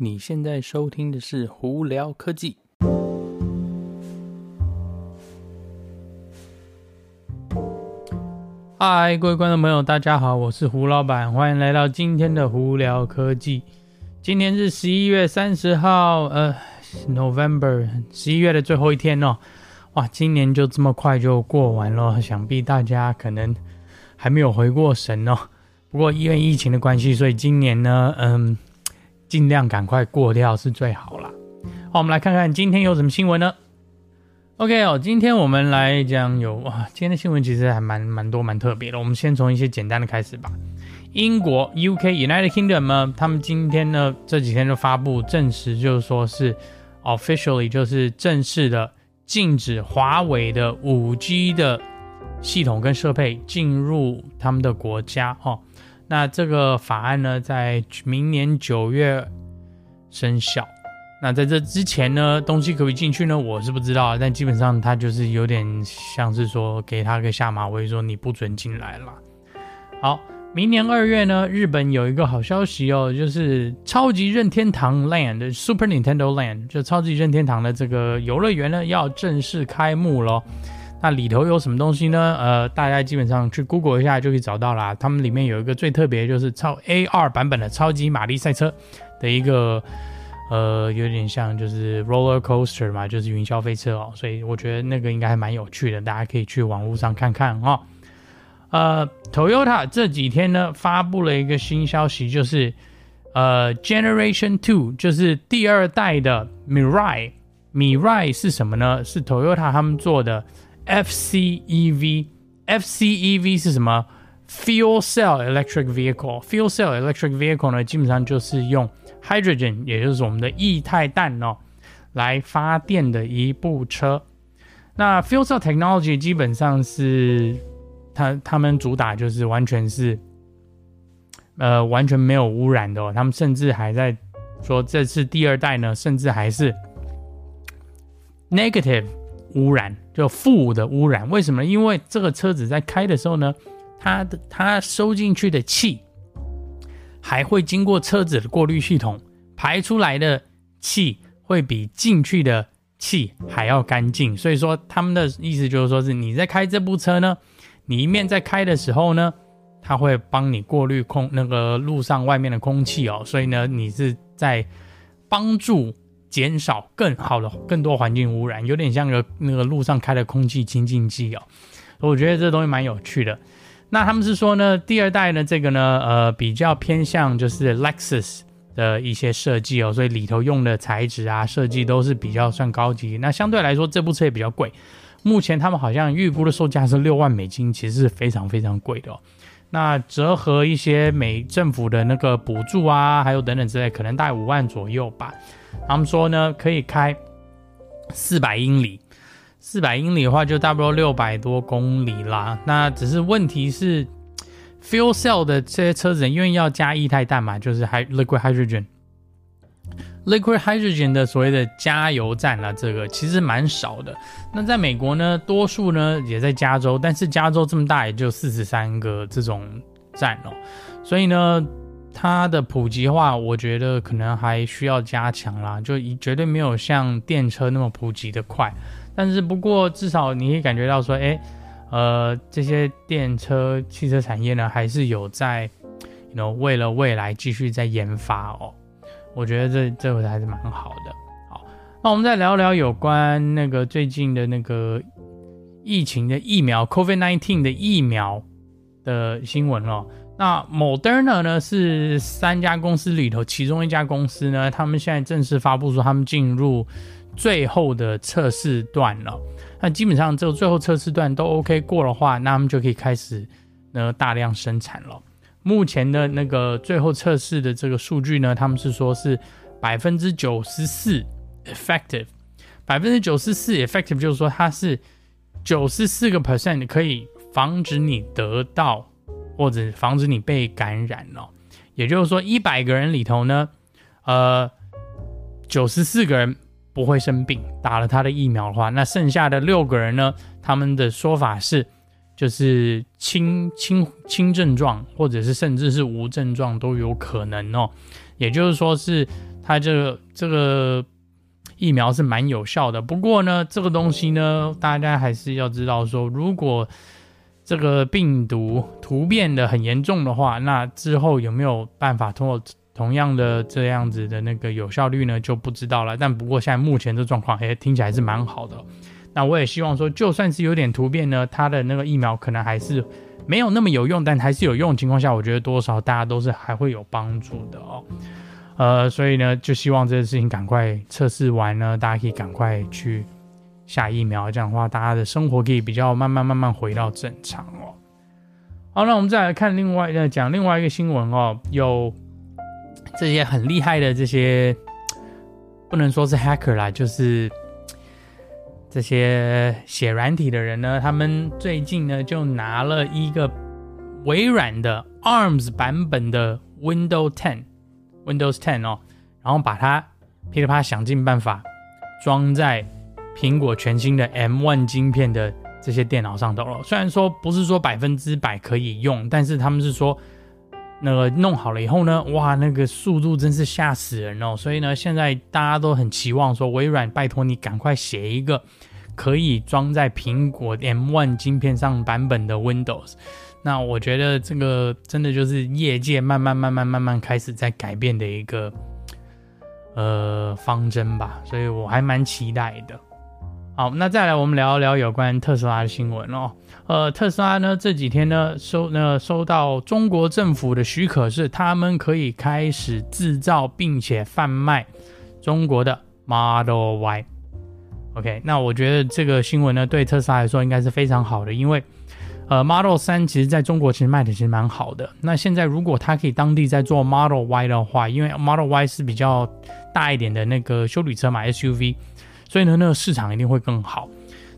你现在收听的是胡聊科技。嗨，各位观众朋友，大家好，我是胡老板，欢迎来到今天的胡聊科技。今天是十一月三十号，呃，November，十一月的最后一天哦。哇，今年就这么快就过完了，想必大家可能还没有回过神哦。不过因为疫情的关系，所以今年呢，嗯。尽量赶快过掉是最好啦。好，我们来看看今天有什么新闻呢？OK 哦，今天我们来讲有哇，今天的新闻其实还蛮蛮多蛮特别的。我们先从一些简单的开始吧。英国 UK United Kingdom 呢，他们今天呢这几天就发布证实，就是说是 officially 就是正式的禁止华为的 5G 的系统跟设备进入他们的国家哦。那这个法案呢，在明年九月生效。那在这之前呢，东西可以进去呢？我是不知道，但基本上它就是有点像是说给他个下马威，说你不准进来了。好，明年二月呢，日本有一个好消息哦，就是超级任天堂 Land Super Nintendo Land，就超级任天堂的这个游乐园呢，要正式开幕咯。那里头有什么东西呢？呃，大家基本上去 Google 一下就可以找到啦。他们里面有一个最特别，就是超 AR 版本的超级玛丽赛车的一个，呃，有点像就是 roller coaster 嘛，就是云霄飞车哦。所以我觉得那个应该还蛮有趣的，大家可以去网络上看看哈、哦。呃，Toyota 这几天呢发布了一个新消息，就是呃 Generation Two，就是第二代的 Mirai。Mirai 是什么呢？是 Toyota 他们做的。FCEV，FCEV 是什么？Fuel Cell Electric Vehicle。Fuel Cell Electric Vehicle 呢，基本上就是用 hydrogen，也就是我们的液态氮哦，来发电的一部车。那 Fuel Cell Technology 基本上是，他他们主打就是完全是，呃，完全没有污染的哦。他们甚至还在说，这次第二代呢，甚至还是 negative。污染就负的污染，为什么？因为这个车子在开的时候呢，它的它收进去的气还会经过车子的过滤系统，排出来的气会比进去的气还要干净。所以说，他们的意思就是说，是你在开这部车呢，你一面在开的时候呢，它会帮你过滤空那个路上外面的空气哦，所以呢，你是在帮助。减少更好的更多环境污染，有点像个那个路上开的空气清净剂哦。我觉得这东西蛮有趣的。那他们是说呢，第二代呢这个呢，呃，比较偏向就是 Lexus 的一些设计哦，所以里头用的材质啊设计都是比较算高级。那相对来说，这部车也比较贵。目前他们好像预估的售价是六万美金，其实是非常非常贵的哦。那折合一些美政府的那个补助啊，还有等等之类，可能大概五万左右吧。他们说呢，可以开四百英里，四百英里的话就差不多六百多公里啦。那只是问题是，fuel cell 的这些车子因为要加液态氮嘛，就是 liquid hydrogen Liquid hydrogen 的所谓的加油站啊，这个其实蛮少的。那在美国呢，多数呢也在加州，但是加州这么大，也就四十三个这种站哦，所以呢。它的普及化，我觉得可能还需要加强啦，就绝对没有像电车那么普及的快。但是不过至少你可以感觉到说，哎，呃，这些电车汽车产业呢，还是有在，you know, 为了未来继续在研发哦。我觉得这这回还是蛮好的。好，那我们再聊聊有关那个最近的那个疫情的疫苗，COVID-19 的疫苗的新闻哦。那 Moderna 呢，是三家公司里头其中一家公司呢，他们现在正式发布说他们进入最后的测试段了。那基本上这个最后测试段都 OK 过的话，那他们就可以开始呢大量生产了。目前的那个最后测试的这个数据呢，他们是说是百分之九十四 effective，百分之九十四 effective 就是说它是九十四个 percent 可以防止你得到。或者防止你被感染哦，也就是说，一百个人里头呢，呃，九十四个人不会生病，打了他的疫苗的话，那剩下的六个人呢，他们的说法是，就是轻轻轻症状，或者是甚至是无症状都有可能哦。也就是说是它这个这个疫苗是蛮有效的。不过呢，这个东西呢，大家还是要知道说，如果这个病毒突变的很严重的话，那之后有没有办法通过同样的这样子的那个有效率呢，就不知道了。但不过现在目前的状况，哎，听起来是蛮好的。那我也希望说，就算是有点突变呢，它的那个疫苗可能还是没有那么有用，但还是有用的情况下，我觉得多少大家都是还会有帮助的哦。呃，所以呢，就希望这个事情赶快测试完呢，大家可以赶快去下疫苗，这样的话，大家的生活可以比较慢慢慢慢回到正常哦。好，那我们再来看另外的讲另外一个新闻哦，有这些很厉害的这些，不能说是 hacker 啦，就是。这些写软体的人呢，他们最近呢就拿了一个微软的 ARMS 版本的 Windows 10，Windows 10哦，然后把它噼里啪啦想尽办法装在苹果全新的 M1 晶片的这些电脑上头了。虽然说不是说百分之百可以用，但是他们是说。那个弄好了以后呢，哇，那个速度真是吓死人哦！所以呢，现在大家都很期望说，微软拜托你赶快写一个可以装在苹果 M1 晶片上版本的 Windows。那我觉得这个真的就是业界慢慢慢慢慢慢开始在改变的一个呃方针吧，所以我还蛮期待的。好，那再来我们聊一聊有关特斯拉的新闻哦。呃，特斯拉呢这几天呢收呢收到中国政府的许可，是他们可以开始制造并且贩卖中国的 Model Y。OK，那我觉得这个新闻呢对特斯拉来说应该是非常好的，因为呃 Model 3其实在中国其实卖的其实蛮好的。那现在如果它可以当地在做 Model Y 的话，因为 Model Y 是比较大一点的那个休旅车嘛 SUV。所以呢，那个市场一定会更好。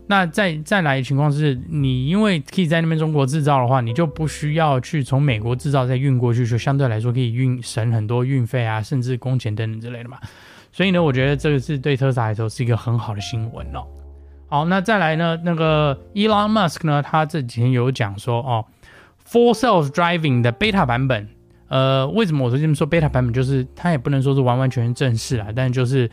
那再再来的情况是，你因为可以在那边中国制造的话，你就不需要去从美国制造再运过去，就相对来说可以运省很多运费啊，甚至工钱等等之类的嘛。所以呢，我觉得这个是对特斯拉来说是一个很好的新闻哦。好，那再来呢，那个 Elon Musk 呢，他这几天有讲说哦，Full Self Driving 的 Beta 版本，呃，为什么我说这么说 Beta 版本？就是它也不能说是完完全全正式啊，但就是。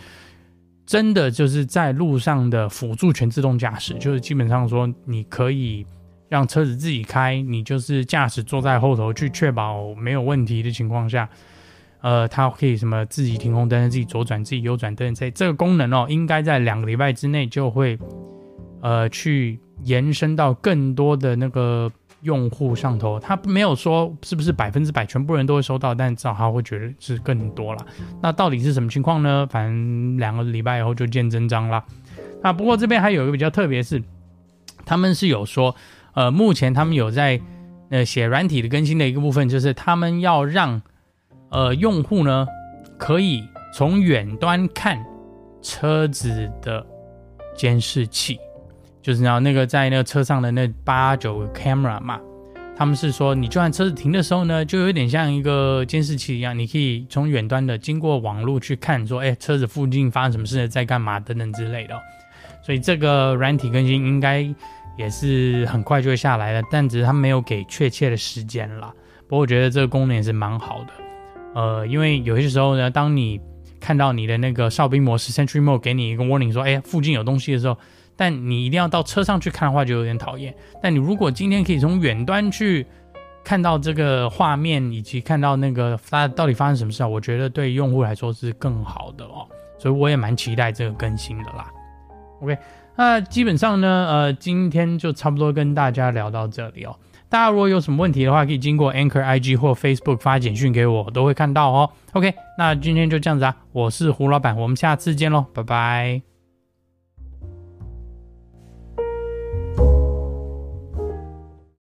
真的就是在路上的辅助全自动驾驶，就是基本上说你可以让车子自己开，你就是驾驶坐在后头去确保没有问题的情况下，呃，它可以什么自己停红灯、自己左转、自己右转灯，这这个功能哦，应该在两个礼拜之内就会呃去延伸到更多的那个。用户上头，他没有说是不是百分之百全部人都会收到，但至少他会觉得是更多了。那到底是什么情况呢？反正两个礼拜以后就见真章了。啊，不过这边还有一个比较特别是，他们是有说，呃，目前他们有在呃写软体的更新的一个部分，就是他们要让呃用户呢可以从远端看车子的监视器。就是然后那个在那个车上的那八九个 camera 嘛，他们是说，你就算车子停的时候呢，就有点像一个监视器一样，你可以从远端的经过网络去看，说，哎，车子附近发生什么事，在干嘛等等之类的。所以这个软体更新应该也是很快就会下来了，但只是他没有给确切的时间啦。不过我觉得这个功能也是蛮好的，呃，因为有些时候呢，当你看到你的那个哨兵模式 Sentry Mode 给你一个 warning 说，哎，附近有东西的时候。但你一定要到车上去看的话，就有点讨厌。但你如果今天可以从远端去看到这个画面，以及看到那个发到底发生什么事啊，我觉得对用户来说是更好的哦。所以我也蛮期待这个更新的啦。OK，那基本上呢，呃，今天就差不多跟大家聊到这里哦。大家如果有什么问题的话，可以经过 Anchor IG 或 Facebook 发简讯给我，我都会看到哦。OK，那今天就这样子啊，我是胡老板，我们下次见喽，拜拜。